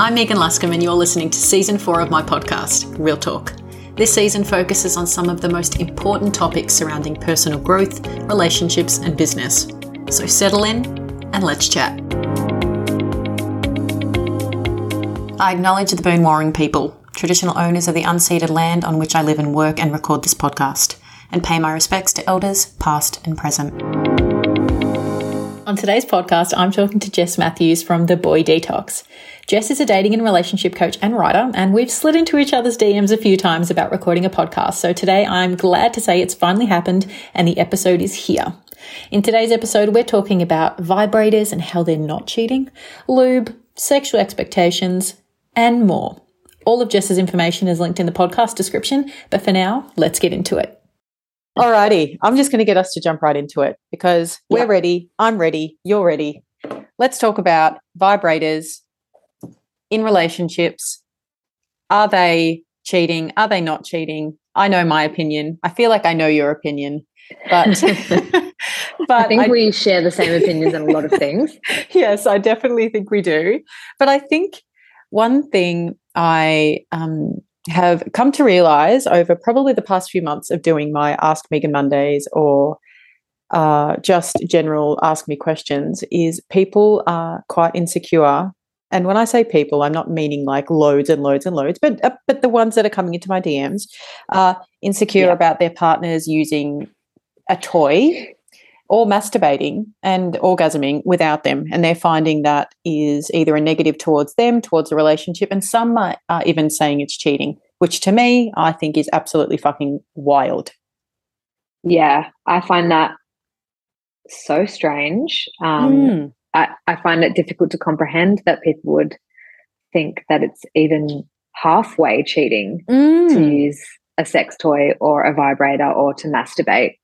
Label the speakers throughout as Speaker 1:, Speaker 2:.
Speaker 1: I'm Megan Luscombe, and you're listening to season four of my podcast, Real Talk. This season focuses on some of the most important topics surrounding personal growth, relationships, and business. So settle in and let's chat. I acknowledge the Boon Wurrung people, traditional owners of the unceded land on which I live and work and record this podcast, and pay my respects to elders past and present. On today's podcast, I'm talking to Jess Matthews from The Boy Detox. Jess is a dating and relationship coach and writer, and we've slid into each other's DMs a few times about recording a podcast. So today I'm glad to say it's finally happened and the episode is here. In today's episode, we're talking about vibrators and how they're not cheating, lube, sexual expectations, and more. All of Jess's information is linked in the podcast description, but for now, let's get into it. Alrighty, I'm just going to get us to jump right into it because we're ready. I'm ready. You're ready. Let's talk about vibrators in relationships. Are they cheating? Are they not cheating? I know my opinion. I feel like I know your opinion, but
Speaker 2: but I think I, we share the same opinions on a lot of things.
Speaker 1: yes, I definitely think we do. But I think one thing I um, have come to realize over probably the past few months of doing my Ask Megan Mondays or uh, just general Ask Me questions is people are quite insecure. And when I say people, I'm not meaning like loads and loads and loads, but uh, but the ones that are coming into my DMs are insecure yeah. about their partners using a toy or masturbating and orgasming without them. And they're finding that is either a negative towards them, towards the relationship, and some are, are even saying it's cheating, which to me, I think is absolutely fucking wild.
Speaker 2: Yeah, I find that so strange. Um, mm. I, I find it difficult to comprehend that people would think that it's even halfway cheating mm. to use a sex toy or a vibrator or to masturbate.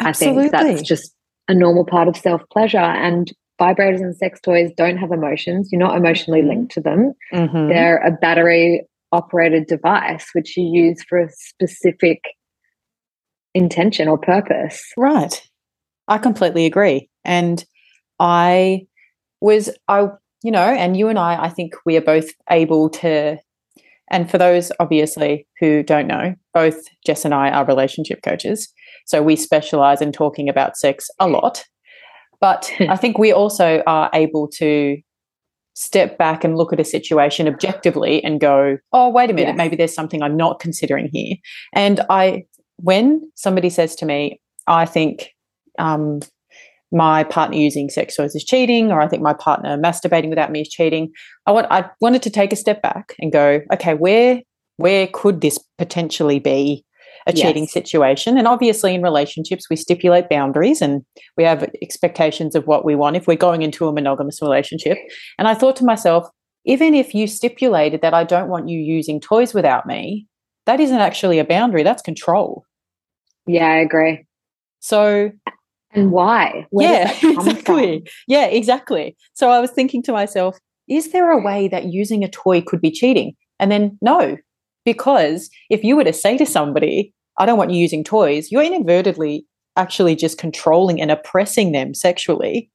Speaker 2: Absolutely. I think that's just a normal part of self pleasure. And vibrators and sex toys don't have emotions. You're not emotionally mm-hmm. linked to them. Mm-hmm. They're a battery operated device which you use for a specific intention or purpose.
Speaker 1: Right. I completely agree. And I was, I, you know, and you and I, I think we are both able to, and for those obviously who don't know, both Jess and I are relationship coaches. So we specialize in talking about sex a lot. But I think we also are able to step back and look at a situation objectively and go, oh, wait a minute, maybe there's something I'm not considering here. And I, when somebody says to me, I think um, my partner using sex toys is cheating, or I think my partner masturbating without me is cheating, I want I wanted to take a step back and go, okay, where where could this potentially be a yes. cheating situation. And obviously, in relationships, we stipulate boundaries and we have expectations of what we want if we're going into a monogamous relationship. And I thought to myself, even if you stipulated that I don't want you using toys without me, that isn't actually a boundary, that's control.
Speaker 2: Yeah, I agree.
Speaker 1: So,
Speaker 2: and why?
Speaker 1: Where yeah, exactly. From? Yeah, exactly. So I was thinking to myself, is there a way that using a toy could be cheating? And then no, because if you were to say to somebody, I don't want you using toys, you're inadvertently actually just controlling and oppressing them sexually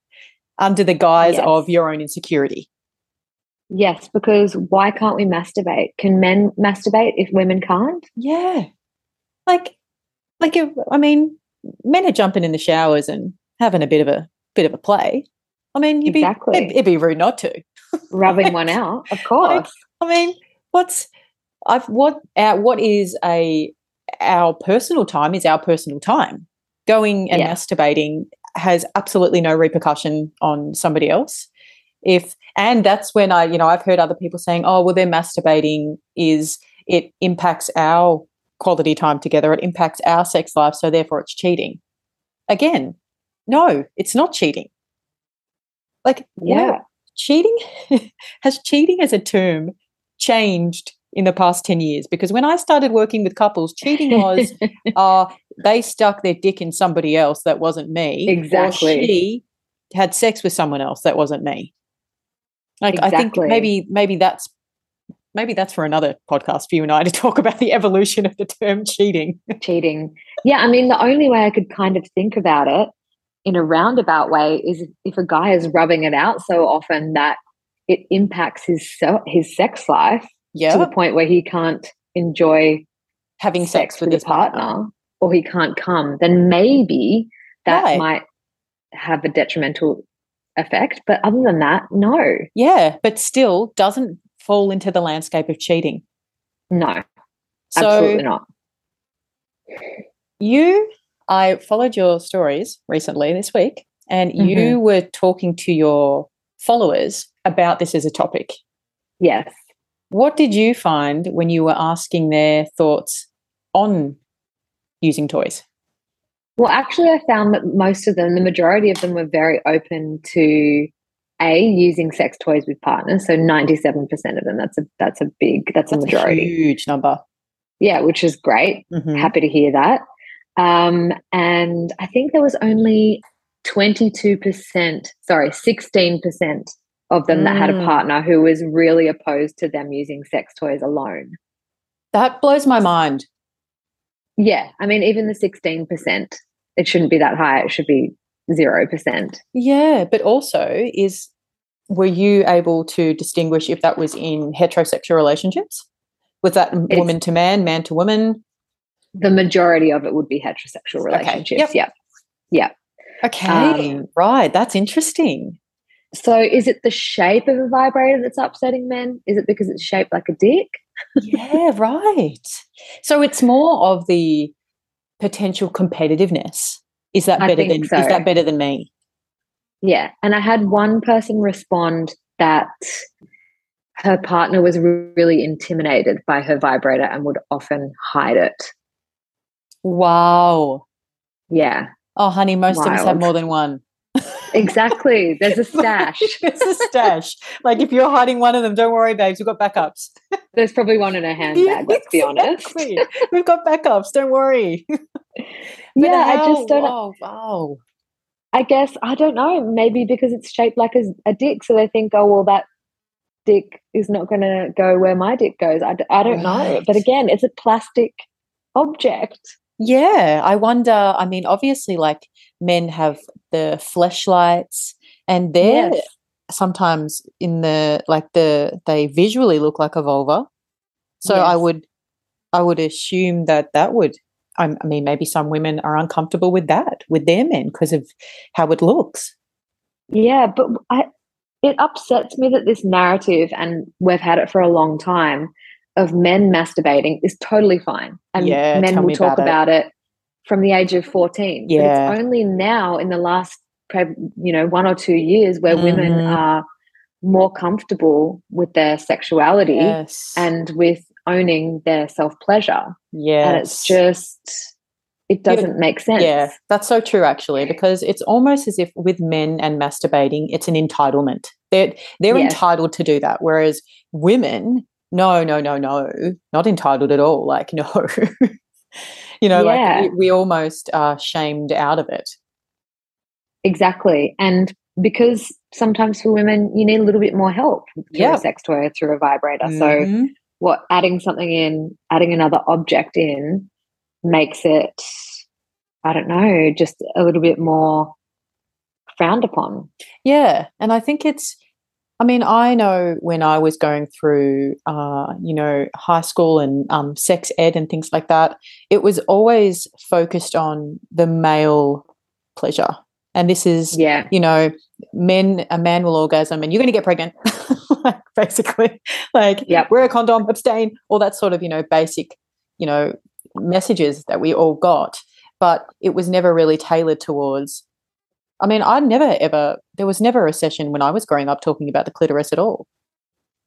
Speaker 1: under the guise yes. of your own insecurity.
Speaker 2: Yes, because why can't we masturbate? Can men masturbate if women can't?
Speaker 1: Yeah. Like like if, I mean, men are jumping in the showers and having a bit of a bit of a play. I mean, you'd exactly. be it'd, it'd be rude not to.
Speaker 2: Rubbing one out, of course. Like,
Speaker 1: I mean, what's I've what our, what is a our personal time is our personal time. Going and yeah. masturbating has absolutely no repercussion on somebody else. If and that's when I, you know, I've heard other people saying, "Oh, well, they're masturbating is it impacts our quality time together. It impacts our sex life, so therefore it's cheating." Again, no, it's not cheating. Like, yeah, cheating has cheating as a term changed in the past 10 years because when I started working with couples, cheating was uh, they stuck their dick in somebody else that wasn't me.
Speaker 2: Exactly.
Speaker 1: she had sex with someone else that wasn't me. Like exactly. I think maybe maybe that's maybe that's for another podcast for you and I to talk about the evolution of the term cheating.
Speaker 2: cheating. Yeah, I mean the only way I could kind of think about it in a roundabout way is if a guy is rubbing it out so often that it impacts his his sex life
Speaker 1: yep.
Speaker 2: to the point where he can't enjoy
Speaker 1: having sex, sex with,
Speaker 2: with his partner, partner, or he can't come, then maybe that right. might have a detrimental effect. But other than that, no.
Speaker 1: Yeah, but still doesn't fall into the landscape of cheating.
Speaker 2: No, so absolutely not.
Speaker 1: You, I followed your stories recently this week, and mm-hmm. you were talking to your followers about this as a topic.
Speaker 2: Yes.
Speaker 1: What did you find when you were asking their thoughts on using toys?
Speaker 2: Well, actually, I found that most of them, the majority of them, were very open to a using sex toys with partners. So ninety-seven percent of them. That's a that's a big that's, that's a majority.
Speaker 1: A huge number.
Speaker 2: Yeah, which is great. Mm-hmm. Happy to hear that. Um, and I think there was only twenty-two percent. Sorry, sixteen percent of them mm. that had a mm. partner who was really opposed to them using sex toys alone.
Speaker 1: That blows my mind.
Speaker 2: Yeah. I mean, even the 16%, it shouldn't be that high. It should be 0%.
Speaker 1: Yeah. But also, is were you able to distinguish if that was in heterosexual relationships? Was that it's, woman to man, man to woman?
Speaker 2: The majority of it would be heterosexual relationships. Okay. Yep. Yeah.
Speaker 1: Yeah. Okay. Um, right. That's interesting.
Speaker 2: So is it the shape of a vibrator that's upsetting men? Is it because it's shaped like a dick?
Speaker 1: yeah, right. So it's more of the potential competitiveness. Is that better than so. is that better than me?
Speaker 2: Yeah. And I had one person respond that her partner was really intimidated by her vibrator and would often hide it.
Speaker 1: Wow.
Speaker 2: Yeah.
Speaker 1: Oh, honey, most Wild. of us have more than one.
Speaker 2: Exactly. There's a stash.
Speaker 1: There's a stash. Like if you're hiding one of them, don't worry, babes. We've got backups.
Speaker 2: There's probably one in a handbag. Yeah, let's be honest.
Speaker 1: We've got backups. Don't worry.
Speaker 2: yeah, I just don't.
Speaker 1: Oh, wow.
Speaker 2: I guess I don't know. Maybe because it's shaped like a, a dick, so they think, oh well, that dick is not going to go where my dick goes. I, I don't right. know. But again, it's a plastic object.
Speaker 1: Yeah, I wonder. I mean, obviously, like men have the fleshlights, and they're yes. sometimes in the like the they visually look like a vulva. So yes. I would, I would assume that that would. I mean, maybe some women are uncomfortable with that with their men because of how it looks.
Speaker 2: Yeah, but I, it upsets me that this narrative, and we've had it for a long time, of men masturbating is totally fine. And yeah, men will talk about it. it. From the age of 14. Yeah. But it's only now in the last, you know, one or two years where mm-hmm. women are more comfortable with their sexuality yes. and with owning their self pleasure.
Speaker 1: Yeah.
Speaker 2: And it's just, it doesn't make sense.
Speaker 1: Yeah, that's so true actually, because it's almost as if with men and masturbating, it's an entitlement. They're they're yes. entitled to do that. Whereas women, no, no, no, no, not entitled at all. Like, no. You know, yeah. like we, we almost are shamed out of it.
Speaker 2: Exactly. And because sometimes for women, you need a little bit more help through yeah. a sex toy through a vibrator. Mm-hmm. So, what adding something in, adding another object in makes it, I don't know, just a little bit more frowned upon.
Speaker 1: Yeah. And I think it's, I mean, I know when I was going through, uh, you know, high school and um, sex ed and things like that, it was always focused on the male pleasure. And this is,
Speaker 2: yeah.
Speaker 1: you know, men, a man will orgasm and you're going to get pregnant, like, basically. Like,
Speaker 2: yep.
Speaker 1: wear a condom, abstain, all that sort of, you know, basic, you know, messages that we all got. But it was never really tailored towards I mean, I never ever, there was never a session when I was growing up talking about the clitoris at all.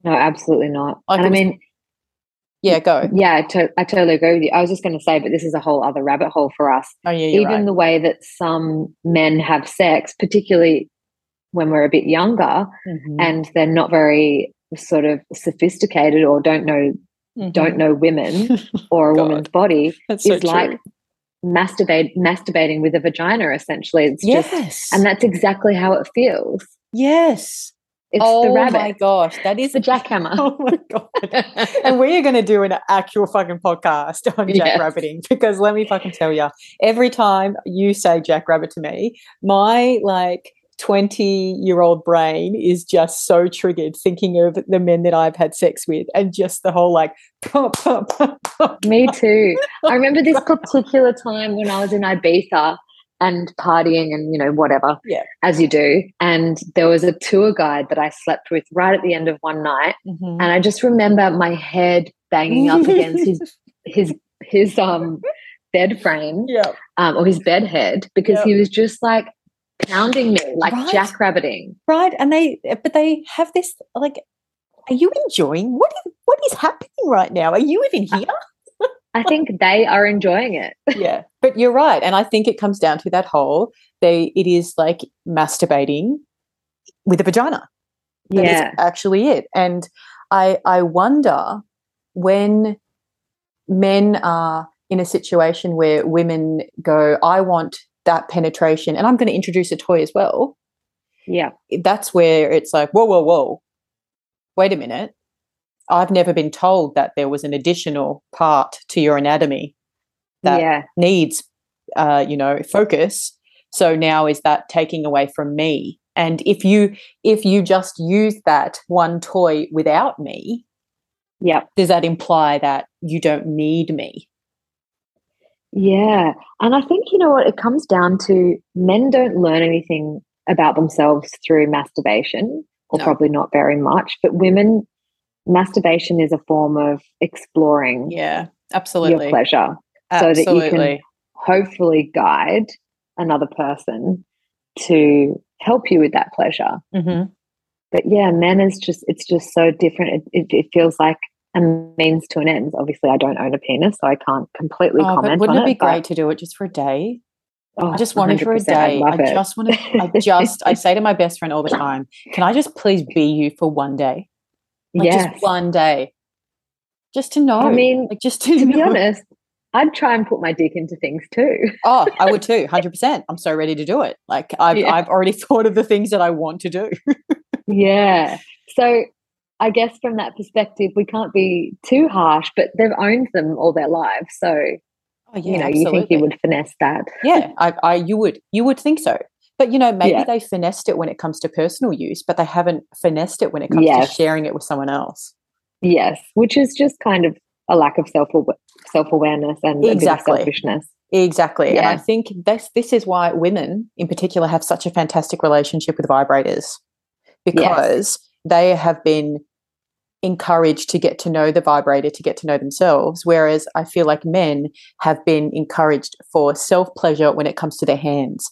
Speaker 2: No, absolutely not. And I mean,
Speaker 1: yeah, go.
Speaker 2: Yeah, I, to- I totally agree with you. I was just going to say, but this is a whole other rabbit hole for us.
Speaker 1: Oh, yeah,
Speaker 2: Even
Speaker 1: right.
Speaker 2: the way that some men have sex, particularly when we're a bit younger mm-hmm. and they're not very sort of sophisticated or don't know mm-hmm. don't know women or a woman's body
Speaker 1: That's
Speaker 2: is
Speaker 1: so
Speaker 2: like masturbate masturbating with a vagina essentially it's yes. just and that's exactly how it feels
Speaker 1: yes
Speaker 2: it's oh the rabbit.
Speaker 1: Oh my gosh, that is
Speaker 2: the jackhammer.
Speaker 1: Oh my god! and we are going to do an actual fucking podcast on yes. jackrabbiting because let me fucking tell you, every time you say jackrabbit to me, my like 20 year old brain is just so triggered thinking of the men that I've had sex with and just the whole like,
Speaker 2: me too. I remember this particular time when I was in Ibiza and partying and, you know, whatever,
Speaker 1: yeah.
Speaker 2: as you do. And there was a tour guide that I slept with right at the end of one night. Mm-hmm. And I just remember my head banging up against his, his, his, um, bed frame
Speaker 1: yeah.
Speaker 2: um, or his bed head because yep. he was just like pounding me like right. jackrabbiting.
Speaker 1: Right. And they, but they have this like, are you enjoying what is, what is happening right now? Are you even here?
Speaker 2: I think they are enjoying it.
Speaker 1: yeah. But you're right. And I think it comes down to that whole they it is like masturbating with a vagina. That
Speaker 2: yeah.
Speaker 1: actually it. And I I wonder when men are in a situation where women go, I want that penetration, and I'm going to introduce a toy as well.
Speaker 2: Yeah.
Speaker 1: That's where it's like, whoa, whoa, whoa. Wait a minute. I've never been told that there was an additional part to your anatomy that
Speaker 2: yeah.
Speaker 1: needs, uh, you know, focus. So now is that taking away from me? And if you if you just use that one toy without me,
Speaker 2: yeah,
Speaker 1: does that imply that you don't need me?
Speaker 2: Yeah. And I think, you know what, it comes down to men don't learn anything about themselves through masturbation, or no. probably not very much, but women, masturbation is a form of exploring
Speaker 1: yeah, absolutely.
Speaker 2: your pleasure. Absolutely. So that you can hopefully guide another person to help you with that pleasure.
Speaker 1: Mm-hmm.
Speaker 2: But yeah, men is just, it's just so different. It, it, it feels like a means to an end. Obviously, I don't own a penis, so I can't completely oh, comment.
Speaker 1: wouldn't
Speaker 2: it
Speaker 1: be great to do it just for a day? Oh, I just want it for a day.
Speaker 2: I,
Speaker 1: I just want to. I just. I say to my best friend all the time, "Can I just please be you for one day? Like
Speaker 2: yes.
Speaker 1: just one day, just to know.
Speaker 2: I mean,
Speaker 1: like just to,
Speaker 2: to
Speaker 1: be
Speaker 2: honest, I'd try and put my dick into things too.
Speaker 1: oh, I would too, hundred percent. I'm so ready to do it. Like I've yeah. I've already thought of the things that I want to do.
Speaker 2: yeah. So I guess from that perspective, we can't be too harsh, but they've owned them all their lives. So, oh, yeah, you know, absolutely. you think you would finesse that.
Speaker 1: Yeah, I, I, you would, you would think so. But, you know, maybe yeah. they finessed it when it comes to personal use, but they haven't finessed it when it comes yes. to sharing it with someone else.
Speaker 2: Yes, which is just kind of a lack of self self awareness and exactly. selfishness.
Speaker 1: Exactly. Yeah. And I think this this is why women in particular have such a fantastic relationship with vibrators because yes they have been encouraged to get to know the vibrator, to get to know themselves. Whereas I feel like men have been encouraged for self pleasure when it comes to their hands.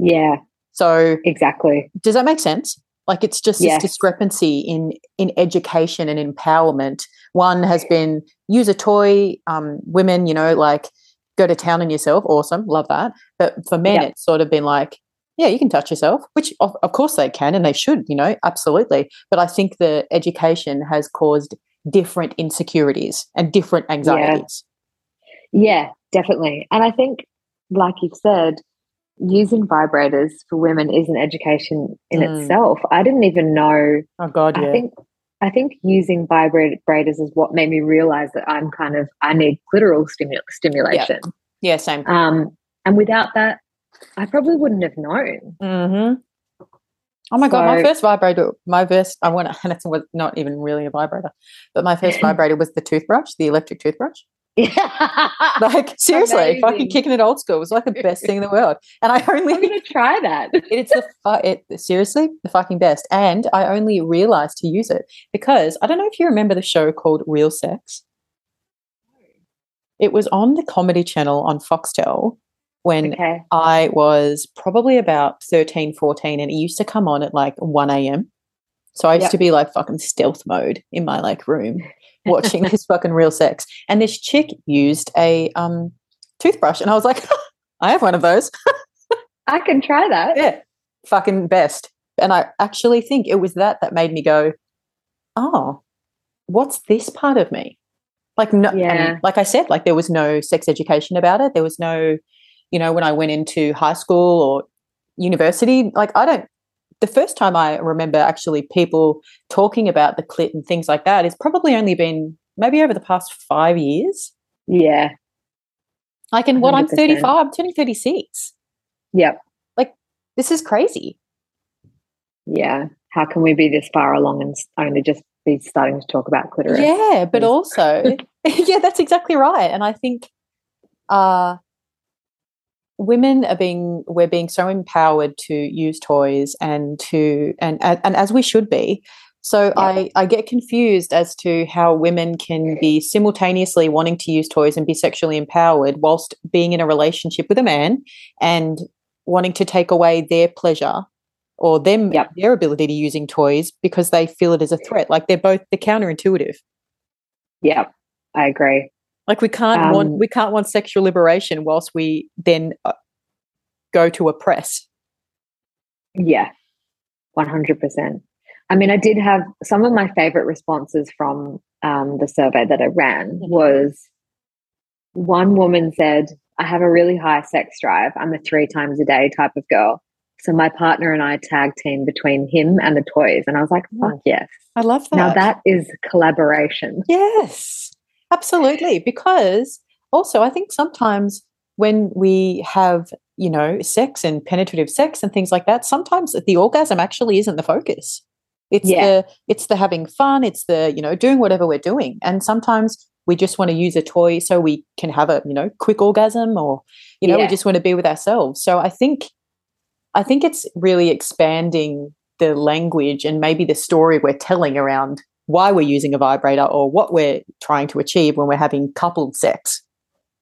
Speaker 2: Yeah.
Speaker 1: So
Speaker 2: exactly.
Speaker 1: Does that make sense? Like it's just yes. this discrepancy in in education and empowerment. One has been use a toy. Um, women, you know, like go to town on yourself. Awesome, love that. But for men, yep. it's sort of been like yeah, you can touch yourself, which of, of course they can and they should, you know, absolutely. But I think the education has caused different insecurities and different anxieties.
Speaker 2: Yeah, yeah definitely. And I think, like you've said, using vibrators for women is an education in mm. itself. I didn't even know.
Speaker 1: Oh God, yeah.
Speaker 2: I think I think using vibrators is what made me realize that I'm kind of I need clitoral stimu- stimulation.
Speaker 1: Yeah, yeah same.
Speaker 2: Um, and without that, I probably wouldn't have known.
Speaker 1: Mm-hmm. Oh my so, god, my first vibrator, my first I want and it was not even really a vibrator, but my first vibrator was the toothbrush, the electric toothbrush.
Speaker 2: Yeah.
Speaker 1: like seriously, Amazing. fucking kicking it old school it was like the best thing in the world. And I only
Speaker 2: I'm gonna try that.
Speaker 1: it's the fu- it seriously the fucking best. And I only realized to use it because I don't know if you remember the show called Real Sex. It was on the comedy channel on Foxtel when okay. I was probably about 13, 14, and it used to come on at like 1 a.m. So I used yep. to be like fucking stealth mode in my like room watching this fucking real sex. And this chick used a um toothbrush, and I was like, I have one of those.
Speaker 2: I can try that.
Speaker 1: Yeah, fucking best. And I actually think it was that that made me go, oh, what's this part of me? Like no,
Speaker 2: yeah.
Speaker 1: like I said, like there was no sex education about it. There was no you know, when I went into high school or university, like I don't the first time I remember actually people talking about the clit and things like that is probably only been maybe over the past five years.
Speaker 2: Yeah.
Speaker 1: Like in what I'm 35, I'm turning 36.
Speaker 2: Yep.
Speaker 1: Like this is crazy.
Speaker 2: yeah how can we be this far along and only just be starting to talk about clitoris
Speaker 1: yeah but also yeah that's exactly right and i think uh women are being we're being so empowered to use toys and to and and, and as we should be so yeah. I, I get confused as to how women can be simultaneously wanting to use toys and be sexually empowered whilst being in a relationship with a man and wanting to take away their pleasure or them yep. their ability to using toys because they feel it as a threat. Like they're both the counterintuitive.
Speaker 2: Yeah, I agree.
Speaker 1: Like we can't um, want we can't want sexual liberation whilst we then uh, go to oppress.
Speaker 2: Yeah, one hundred percent. I mean, I did have some of my favorite responses from um, the survey that I ran mm-hmm. was one woman said, I have a really high sex drive. I'm a three times a day type of girl. So my partner and I tag team between him and the toys. And I was like, fuck yes.
Speaker 1: I love that.
Speaker 2: Now that is collaboration.
Speaker 1: Yes, absolutely. Because also, I think sometimes when we have, you know, sex and penetrative sex and things like that, sometimes the orgasm actually isn't the focus. It's yeah. the it's the having fun, it's the, you know, doing whatever we're doing. And sometimes we just want to use a toy so we can have a, you know, quick orgasm or, you know, yeah. we just want to be with ourselves. So I think I think it's really expanding the language and maybe the story we're telling around why we're using a vibrator or what we're trying to achieve when we're having coupled sex.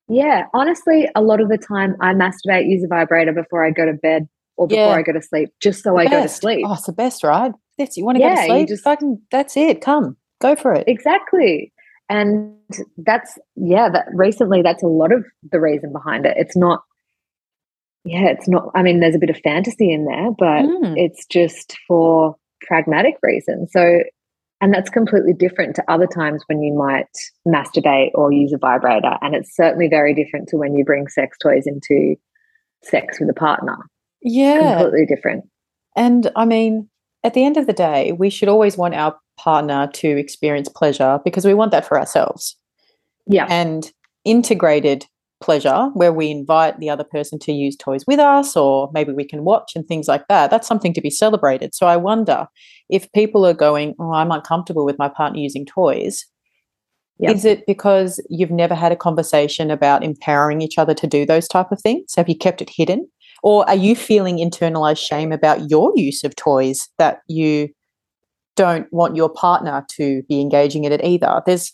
Speaker 2: Yeah, honestly, a lot of the time I masturbate, use a vibrator before I go to bed or before yeah. I go to sleep, just so the I best. go to sleep.
Speaker 1: Oh, it's the best, right? That's you want to yeah, go to sleep, just fucking that's it. Come, go for it.
Speaker 2: Exactly. And that's yeah, that recently that's a lot of the reason behind it. It's not yeah, it's not, I mean, there's a bit of fantasy in there, but mm. it's just for pragmatic reasons. So, and that's completely different to other times when you might masturbate or use a vibrator. And it's certainly very different to when you bring sex toys into sex with a partner.
Speaker 1: Yeah.
Speaker 2: Completely different.
Speaker 1: And I mean, at the end of the day, we should always want our partner to experience pleasure because we want that for ourselves.
Speaker 2: Yeah.
Speaker 1: And integrated pleasure where we invite the other person to use toys with us or maybe we can watch and things like that. That's something to be celebrated. So i wonder if people are going oh i'm uncomfortable with my partner using toys is it because you've never had a conversation about empowering each other to do those type of things? Have you kept it hidden? Or are you feeling internalized shame about your use of toys that you don't want your partner to be engaging in it either? There's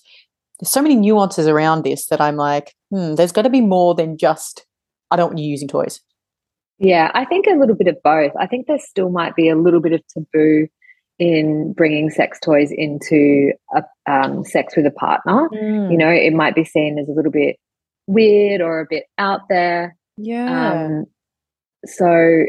Speaker 1: there's so many nuances around this that I'm like, hmm, there's got to be more than just, I don't want you using toys.
Speaker 2: Yeah, I think a little bit of both. I think there still might be a little bit of taboo in bringing sex toys into a, um, sex with a partner. Mm. You know, it might be seen as a little bit weird or a bit out there.
Speaker 1: Yeah. Um,
Speaker 2: so,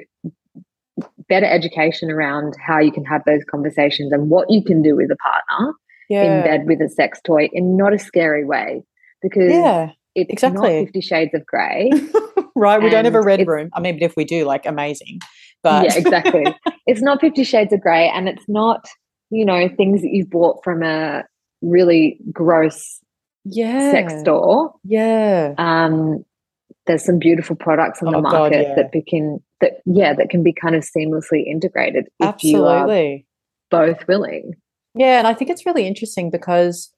Speaker 2: better education around how you can have those conversations and what you can do with a partner yeah. in bed with a sex toy in not a scary way because yeah, it's exactly. not Fifty Shades of Grey.
Speaker 1: right. We don't have a red room. I mean, but if we do, like amazing. But
Speaker 2: yeah, exactly. it's not Fifty Shades of Grey and it's not, you know, things that you've bought from a really gross
Speaker 1: yeah.
Speaker 2: sex store.
Speaker 1: Yeah.
Speaker 2: Um, there's some beautiful products on oh, the market God, yeah. that can that yeah that can be kind of seamlessly integrated if Absolutely. you are both willing.
Speaker 1: Yeah, and I think it's really interesting because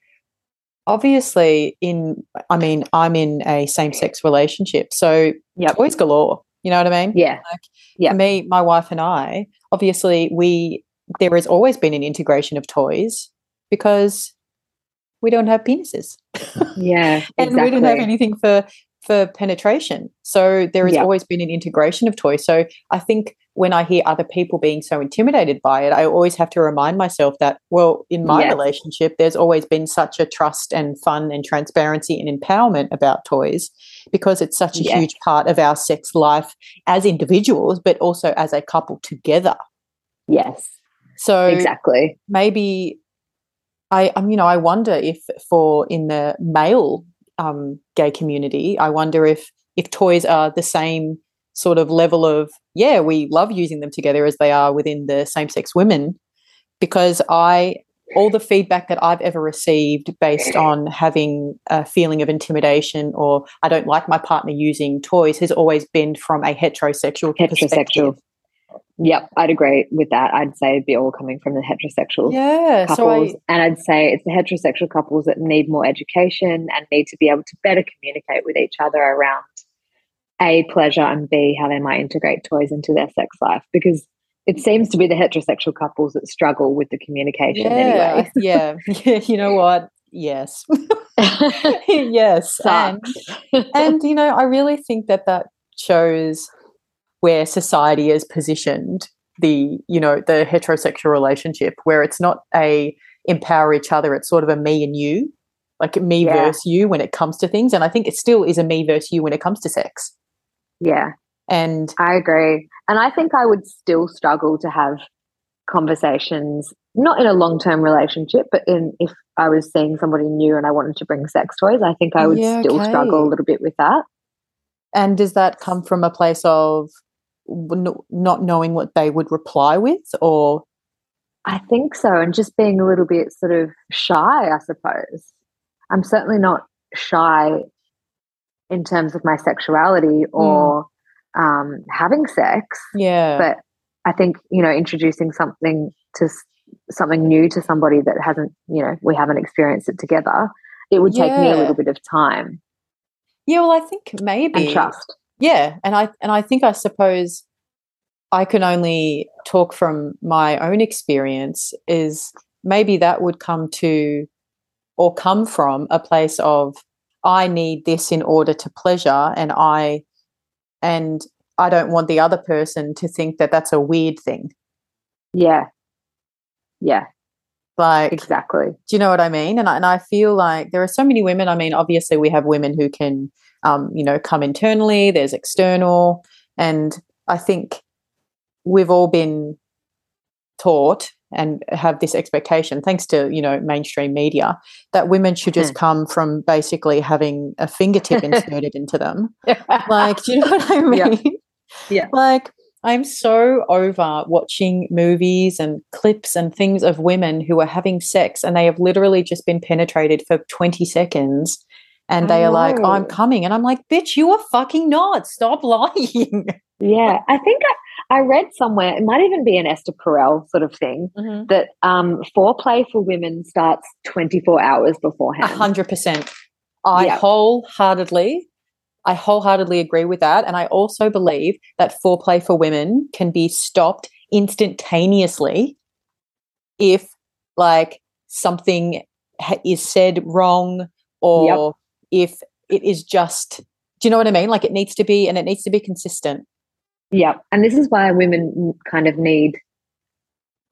Speaker 1: obviously in I mean, I'm in a same-sex relationship. So yep. toys galore. You know what I mean?
Speaker 2: Yeah. Like,
Speaker 1: yeah. For me, my wife and I, obviously we there has always been an integration of toys because we don't have penises.
Speaker 2: Yeah.
Speaker 1: and exactly. we don't have anything for for penetration. So there has yep. always been an integration of toys. So I think when I hear other people being so intimidated by it, I always have to remind myself that, well, in my yes. relationship, there's always been such a trust and fun and transparency and empowerment about toys because it's such a yes. huge part of our sex life as individuals, but also as a couple together.
Speaker 2: Yes.
Speaker 1: So
Speaker 2: exactly.
Speaker 1: Maybe I, um, you know, I wonder if for in the male um, gay community, I wonder if if toys are the same sort of level of yeah we love using them together as they are within the same sex women because i all the feedback that i've ever received based mm. on having a feeling of intimidation or i don't like my partner using toys has always been from a heterosexual heterosexual
Speaker 2: Yep, I'd agree with that. I'd say it'd be all coming from the heterosexual
Speaker 1: yeah,
Speaker 2: couples.
Speaker 1: So I,
Speaker 2: and I'd say it's the heterosexual couples that need more education and need to be able to better communicate with each other around A, pleasure, and B, how they might integrate toys into their sex life. Because it seems to be the heterosexual couples that struggle with the communication
Speaker 1: yeah,
Speaker 2: anyway.
Speaker 1: yeah, yeah. You know what? Yes, yes, and and you know, I really think that that shows where society is positioned the you know the heterosexual relationship where it's not a empower each other it's sort of a me and you like me
Speaker 2: Yeah.
Speaker 1: versus you when it comes to things and i think it still is a me versus you when it comes to sex
Speaker 2: yeah,
Speaker 1: and
Speaker 2: I agree. And I think I would still struggle to have conversations, not in a long term relationship, but in if I was seeing somebody new and I wanted to bring sex toys, I think I would
Speaker 1: Yeah,
Speaker 2: still
Speaker 1: okay.
Speaker 2: struggle a little bit with that.
Speaker 1: and does that come from a place of not knowing what they would reply with or
Speaker 2: I think so. And just being a little bit sort of shy, I suppose. I'm certainly not shy in terms of my sexuality or um, having sex,
Speaker 1: yeah.
Speaker 2: But I think, you know, introducing something to something new to somebody that hasn't, you know, we haven't experienced it together, it would take me a little bit of time.
Speaker 1: Yeah well i think maybe
Speaker 2: and trust.
Speaker 1: yeah and i and i think i suppose i can only talk from my own experience is maybe that would come to or come from a place of i need this in order to pleasure and i and i don't want the other person to think that that's a weird thing
Speaker 2: Yeah. Yeah,
Speaker 1: like
Speaker 2: exactly.
Speaker 1: do you know what I mean? And I, and I feel like there are so many women. I mean, obviously, we have women who can, um, you know, come internally. There's external, and I think we've all been taught and have this expectation, thanks to you know mainstream media, that women should just mm-hmm. come from basically having a fingertip inserted into them. Like, do you know what I mean?
Speaker 2: Yeah. Yeah.
Speaker 1: Like, I'm so over watching movies and clips and things of women who are having sex and they have literally just been penetrated for 20 seconds and they are like,
Speaker 2: know.
Speaker 1: I'm oh. coming. And I'm like, bitch, you are fucking not. Stop lying.
Speaker 2: Yeah, I think I, I read somewhere, it might even be an Esther Perel sort of thing, that um, foreplay for women starts 24 hours
Speaker 1: A
Speaker 2: beforehand.
Speaker 1: hundred percent. I
Speaker 2: Yeah.
Speaker 1: wholeheartedly, I wholeheartedly agree with that. And I also believe that foreplay for women can be stopped instantaneously if, like, something ha- is said wrong or if it is just, do you know what I mean? Like, it needs to be, and it needs to be consistent.
Speaker 2: Yeah, and this is why women kind of need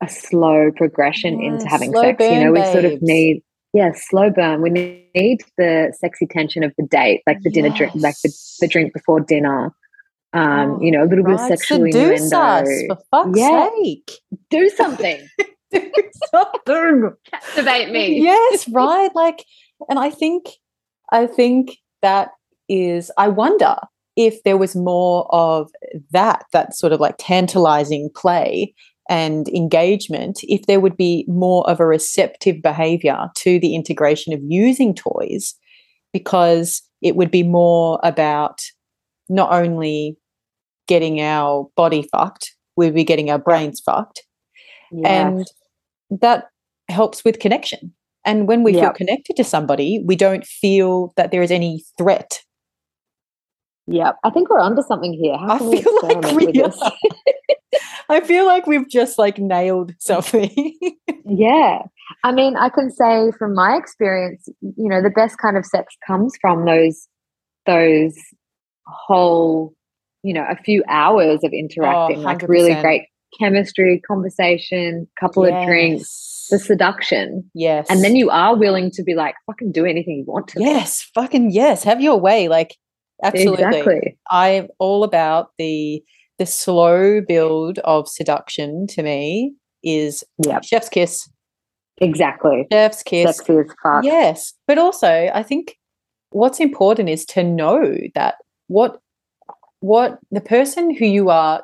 Speaker 2: a slow progression into having
Speaker 1: slow
Speaker 2: sex. you know,
Speaker 1: burn,
Speaker 2: we sort of need yeah, slow burn. We need the sexy tension of the date, like the dinner drink, like the, the drink before dinner. Um, you know, a little bit of
Speaker 1: Right,
Speaker 2: sexual
Speaker 1: seduce us, for fuck's
Speaker 2: Yeah.
Speaker 1: sake.
Speaker 2: Do something.
Speaker 1: Do something.
Speaker 2: Captivate me.
Speaker 1: yes, right. Like, and I think, I think that is, I wonder if there was more of that, that sort of like tantalizing play and engagement, if there would be more of a receptive behavior to the integration of using toys, because it would be more about not only getting our body fucked, we'd be getting our brains fucked.
Speaker 2: Yeah.
Speaker 1: and that helps with connection. And when we feel connected to somebody we don't feel that there is any threat
Speaker 2: yeah. I think we're onto something here. How
Speaker 1: i
Speaker 2: can we
Speaker 1: feel like we
Speaker 2: with this?
Speaker 1: are. i feel like we've just like nailed something
Speaker 2: Yeah. I mean, I can say from my experience, you know, the best kind of sex comes from those those whole, you know, a few hours of interacting, oh, like really great chemistry, conversation, couple of drinks, the seduction.
Speaker 1: yes
Speaker 2: And then you are willing to be like, fucking do anything you want to.
Speaker 1: yes fucking yes have your way like absolutely
Speaker 2: Exactly.
Speaker 1: i'm all about the the slow build of seduction to me is
Speaker 2: Yeah.
Speaker 1: chef's kiss
Speaker 2: Exactly.
Speaker 1: chef's kiss
Speaker 2: Sexy as fuck.
Speaker 1: Yes, but also I think what's important is to know that what what the person who you are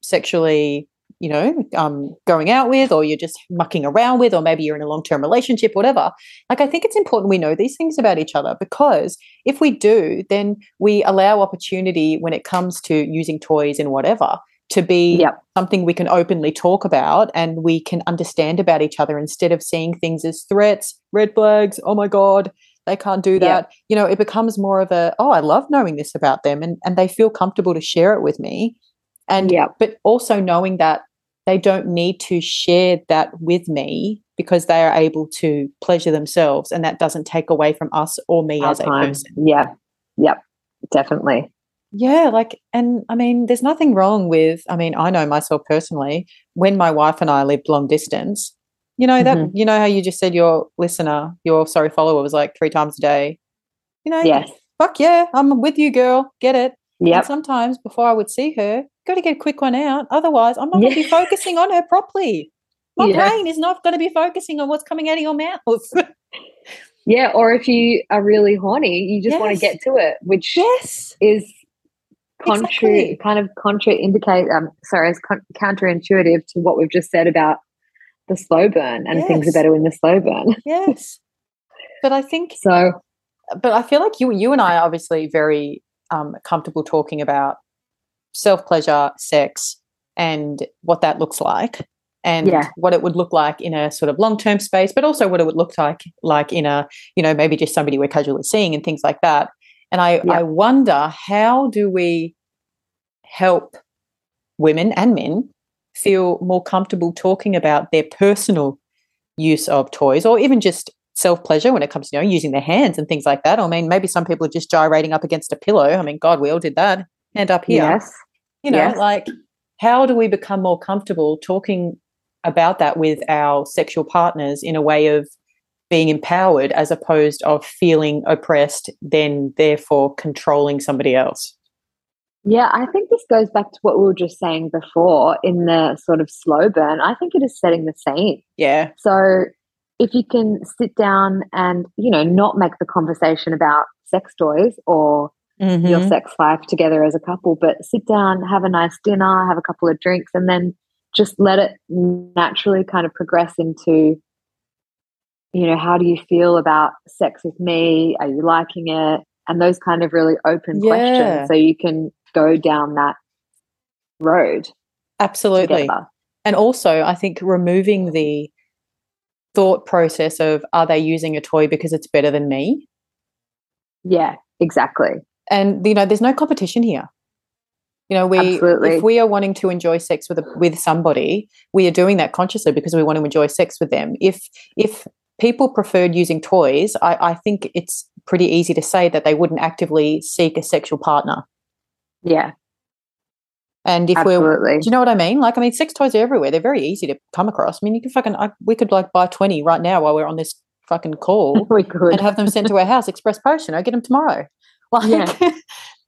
Speaker 1: sexually, you know, um, going out with, or you're just mucking around with, or maybe you're in a long term relationship, whatever. Like I think it's important we know these things about each other because if we do, then we allow opportunity when it comes to using toys and whatever to be
Speaker 2: Yep.
Speaker 1: something we can openly talk about and we can understand about each other instead of seeing things as threats, red flags, oh my God, they can't do
Speaker 2: Yep.
Speaker 1: that. You know, it becomes more of a, oh, I love knowing this about them and, and they feel comfortable to share it with me. And
Speaker 2: yeah
Speaker 1: but also knowing that they don't need to share that with me because they are able to pleasure themselves and that doesn't take away from us or me
Speaker 2: Our
Speaker 1: as a person.
Speaker 2: Yeah. Yep. Definitely.
Speaker 1: Yeah, like, and I mean, there's nothing wrong with, I mean, I know myself personally, when my wife and I lived long distance, you know, that,
Speaker 2: Mhm.
Speaker 1: you know, how you just said your listener, your sorry follower was like three times a day, you know,
Speaker 2: Yes.
Speaker 1: fuck yeah, I'm with you, girl, get it.
Speaker 2: yeah
Speaker 1: sometimes before I would see her, got to get a quick one out. Otherwise, I'm not going to be focusing on her properly. My
Speaker 2: Yeah.
Speaker 1: brain is not going to be focusing on what's coming out of your mouth.
Speaker 2: Yeah. Or if you are really horny, you just want to get to it, which
Speaker 1: yes.
Speaker 2: is contra
Speaker 1: Exactly.
Speaker 2: kind of contraindicate um sorry it's con- counterintuitive to what we've just said about the slow burn and things are better in the slow burn
Speaker 1: Yes. But I think
Speaker 2: so
Speaker 1: but I feel like you you and I are obviously very um, comfortable talking about self pleasure, sex, and what that looks like, and
Speaker 2: Yeah.
Speaker 1: what it would look like in a sort of long term space, but also what it would look like like in a you know maybe just somebody we're casually seeing and things like that. And I
Speaker 2: Yeah.
Speaker 1: I wonder how do we help women and men feel more comfortable talking about their personal use of toys or even just self pleasure when it comes to you know using their hands and things like that. I mean, maybe some people are just gyrating up against a pillow. I mean, God, we all did that. Hand up here.
Speaker 2: yes
Speaker 1: You know,
Speaker 2: yes.
Speaker 1: like how do we become more comfortable talking about that with our sexual partners in a way of being empowered as opposed of feeling oppressed, then therefore controlling somebody else?
Speaker 2: yeah i think this goes back to what we were just saying before in the sort of slow burn i think it is setting the scene
Speaker 1: Yeah.
Speaker 2: so if you can sit down and you know not make the conversation about sex toys or your
Speaker 1: Mhm.
Speaker 2: sex life together as a couple, but sit down, have a nice dinner, have a couple of drinks, and then just let it naturally kind of progress into, you know, how do you feel about sex with me? Are you liking it? And those kind of really open
Speaker 1: Yeah.
Speaker 2: questions so you can go down that road
Speaker 1: Absolutely.
Speaker 2: together.
Speaker 1: And also, I think removing the thought process of are they using a toy because it's better than me?
Speaker 2: Yeah, exactly.
Speaker 1: And you know, there's no competition here. You know, we
Speaker 2: Absolutely.
Speaker 1: if we are wanting to enjoy sex with a, with somebody, we are doing that consciously because we want to enjoy sex with them. If if people preferred using toys, I, I think it's pretty easy to say that they wouldn't actively seek a sexual partner.
Speaker 2: Yeah,
Speaker 1: And if we're. Do you know what I mean? Like, I mean, sex toys are everywhere. They're very easy to come across. I mean, you can fucking, I, we could like buy 20 right now while we're on this fucking call
Speaker 2: we could.
Speaker 1: and have them sent to our house, express post, you know, get them tomorrow. Like,
Speaker 2: Yeah.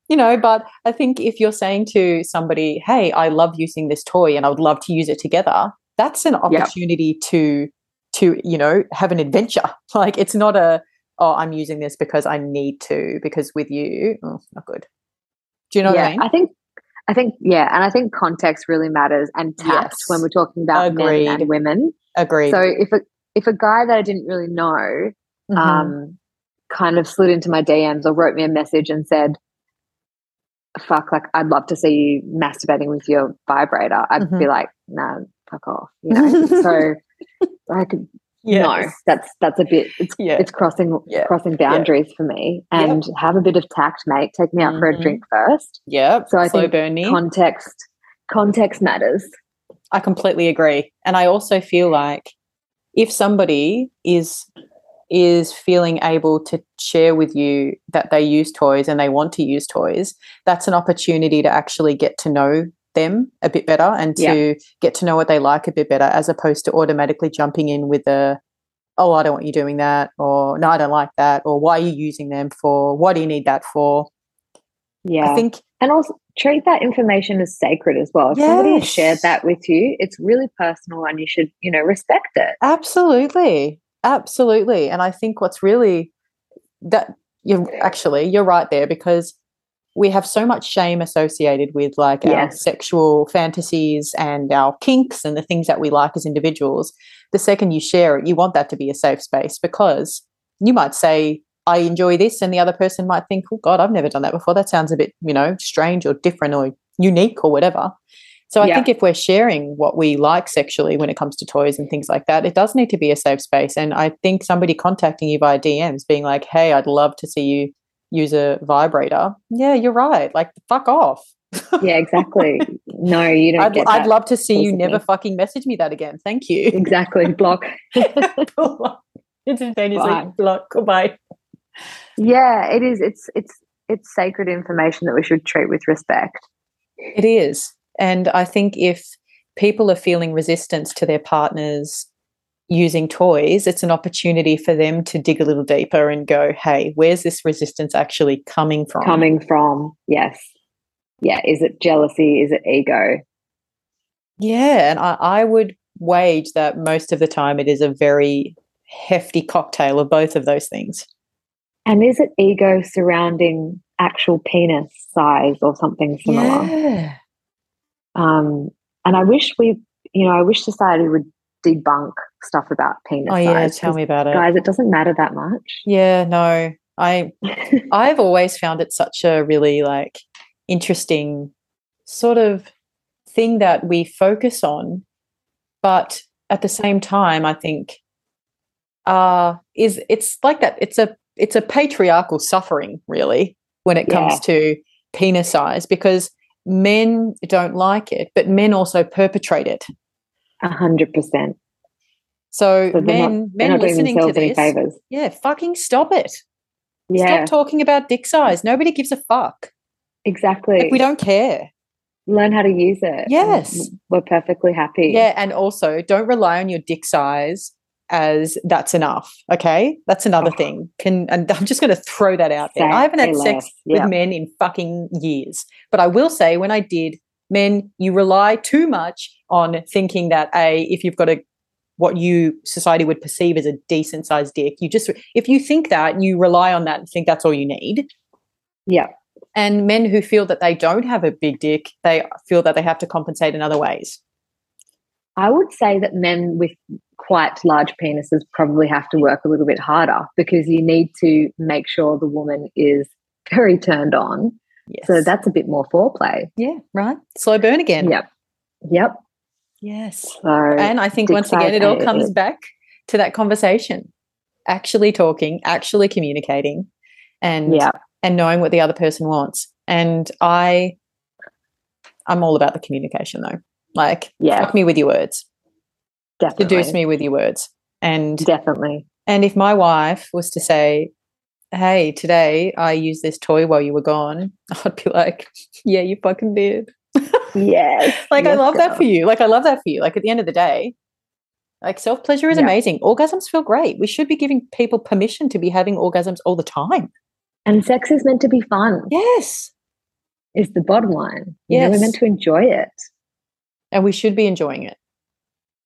Speaker 1: you know, but I think if you're saying to somebody, hey, I love using this toy and I would love to use it together, that's an opportunity to, to, you know, have an adventure. Like, it's not a, oh, I'm using this because I need to, because with you, oh, not good. Do you know
Speaker 2: yeah,
Speaker 1: what I mean?
Speaker 2: I think I think yeah, and I think context really matters and tact
Speaker 1: Yes.
Speaker 2: when we're talking about
Speaker 1: Agreed.
Speaker 2: men and women.
Speaker 1: Agreed.
Speaker 2: So if a if a guy that I didn't really know
Speaker 1: Mhm.
Speaker 2: um kind of slid into my DMs or wrote me a message and said, Fuck, like I'd love to see you masturbating with your vibrator, I'd
Speaker 1: Mhm.
Speaker 2: be like, nah, fuck off. You know. so like no,
Speaker 1: Yes.
Speaker 2: that's that's a bit it's
Speaker 1: Yeah.
Speaker 2: it's crossing
Speaker 1: Yeah.
Speaker 2: crossing boundaries for me.
Speaker 1: Yep.
Speaker 2: And have a bit of tact, mate. Take me out for a
Speaker 1: Mhm.
Speaker 2: drink first.
Speaker 1: Yep.
Speaker 2: So I
Speaker 1: slow
Speaker 2: think
Speaker 1: burn me.
Speaker 2: context context matters
Speaker 1: I completely agree. And I also feel like if somebody is is feeling able to share with you that they use toys and they want to use toys, that's an opportunity to actually get to know them a bit better and to get to know what they like a bit better as opposed to automatically jumping in with a oh I don't want you doing that or no I don't like that or why are you using them for? What do you need that for?
Speaker 2: Yeah.
Speaker 1: I think
Speaker 2: and also treat that information as sacred as well. If somebody has shared that with you it's really personal and you should you know respect it.
Speaker 1: Absolutely. Absolutely. And I think what's really that you actually you're right there because we have so much shame associated with like our sexual fantasies and our kinks and the things that we like as individuals. The second you share it, you want that to be a safe space because you might say, I enjoy this, and the other person might think, Oh God, I've never done that before. That sounds a bit, you know, strange or different or unique or whatever. So I yeah. think if we're sharing what we like sexually when it comes to toys and things like that, it does need to be a safe space. And I think somebody contacting you via DMs being like, hey, I'd love to see you use a vibrator. Yeah, you're right. Like, fuck off.
Speaker 2: yeah, exactly. No, you don't.
Speaker 1: I'd, I'd love to see you never fucking message me that again. Thank you.
Speaker 2: Exactly. Block.
Speaker 1: Instantaneously block. Goodbye.
Speaker 2: Yeah, it is. It's it's it's sacred information that we should treat with respect.
Speaker 1: It is. And I think if people are feeling resistance to their partners using toys, it's an opportunity for them to dig a little deeper and go, hey, where's this resistance actually coming from?
Speaker 2: Coming from, yes. Yeah. Is it jealousy? Is it ego?
Speaker 1: Yeah. And I, I would wage that most of the time it is a very hefty cocktail of both of those things.
Speaker 2: And is it ego surrounding actual penis size or something similar?
Speaker 1: Yeah.
Speaker 2: Um, and I wish we, you know, I wish society would debunk stuff about penis.
Speaker 1: Oh yeah, tell me about it,
Speaker 2: guys. It doesn't matter that much.
Speaker 1: Yeah, no, I, I've always found it such a really like interesting sort of thing that we focus on, but at the same time, I think, uh, is it's like that. It's a it's a patriarchal suffering, really, when it comes yeah. to penis size, because men don't like it, but men also perpetrate it.
Speaker 2: A hundred percent.
Speaker 1: So, so men, not, men listening to this, yeah, fucking stop it. Yeah. Stop talking about dick size. Nobody gives a fuck.
Speaker 2: Exactly.
Speaker 1: Like, we don't care.
Speaker 2: Learn how to use it.
Speaker 1: Yes.
Speaker 2: We're perfectly happy.
Speaker 1: Yeah. And also, don't rely on your dick size as that's enough. Okay, that's another oh. thing. Can and I'm just going to throw that out there. I haven't had sex with men in fucking years, but I will say when I did, men, you rely too much on thinking that a if you've got a what you society would perceive as a decent sized dick, you just if you think that you rely on that and think that's all you need.
Speaker 2: Yeah.
Speaker 1: And men who feel that they don't have a big dick, they feel that they have to compensate in other ways.
Speaker 2: I would say that men with quite large penises probably have to work a little bit harder because you need to make sure the woman is very turned on. Yes. So that's a bit more foreplay.
Speaker 1: Yeah, right. Slow burn again.
Speaker 2: Yep. Yep.
Speaker 1: Yes. So and I think once again, it all comes back to that conversation actually talking, actually communicating, and yeah. and knowing what the other person wants. And I, I'm all about the communication though. Like, yeah. fuck me with your words. Definitely. Seduce me with your words. And
Speaker 2: definitely.
Speaker 1: And if my wife was to say, Hey, today I used this toy while you were gone, I'd be like, Yeah, you fucking did.
Speaker 2: Yes.
Speaker 1: like
Speaker 2: yes,
Speaker 1: I love girl. that for you. Like I love that for you. Like at the end of the day, like self pleasure is yeah. amazing. Orgasms feel great. We should be giving people permission to be having orgasms all the time.
Speaker 2: And sex is meant to be fun.
Speaker 1: Yes.
Speaker 2: Is the bottom line. Yeah, we're meant to enjoy it
Speaker 1: and we should be enjoying it.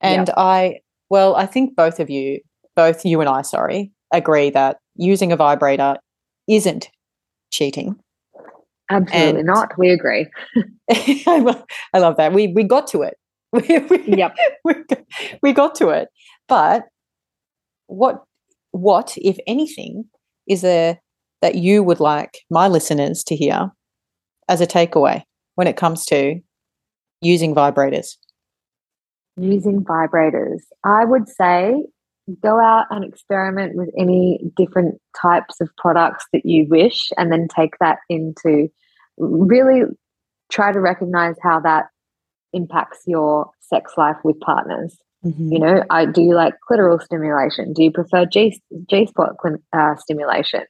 Speaker 1: And. I, well, I think both of you, both you and I, sorry, agree that using a vibrator isn't cheating.
Speaker 2: Absolutely and not. We agree.
Speaker 1: I love that. We we got to it. We, we,
Speaker 2: yep.
Speaker 1: We, we got to it. But what what, if anything, is there that you would like my listeners to hear as a takeaway when it comes to using vibrators?
Speaker 2: Using vibrators. I would say go out and experiment with any different types of products that you wish, and then take that into really try to recognize how that impacts your sex life with partners. Mm-hmm. You know, I, do you like clitoral stimulation? Do you prefer G G spot uh, stimulation?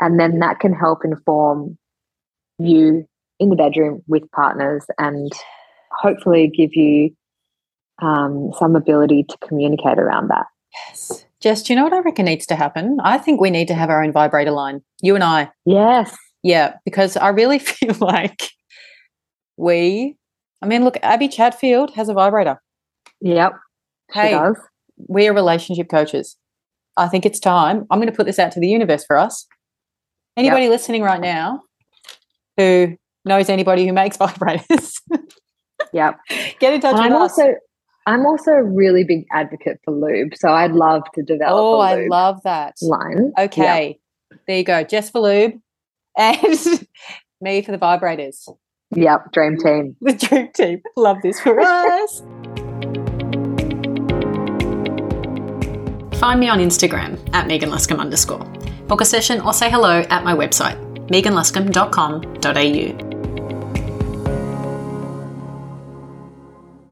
Speaker 2: And then that can help inform you in the bedroom with partners and hopefully give you um, some ability to communicate around that.
Speaker 1: Yes. Jess, do you know what I reckon needs to happen? I think we need to have our own vibrator line. You and I.
Speaker 2: Yes.
Speaker 1: Yeah, because I really feel like we, I mean, look, Abby Chatfield has a vibrator.
Speaker 2: Yep.
Speaker 1: Hey, we're relationship coaches. I think it's time. I'm going to put this out to the universe for us. Anybody yep. listening right now who knows anybody who makes vibrators,
Speaker 2: Yep.
Speaker 1: Get in touch
Speaker 2: and
Speaker 1: with
Speaker 2: I'm
Speaker 1: us.
Speaker 2: Also, I'm also a really big advocate for lube, so I'd love to develop.
Speaker 1: Oh, I love that
Speaker 2: line.
Speaker 1: Okay, there you go. Jess for lube, and me for the vibrators.
Speaker 2: Yep, dream team.
Speaker 3: The dream team. Love this for us.
Speaker 1: Find me on Instagram at meghanluscombe. Underscore. Book a session or say hello at my website, meganluscombe.com.au.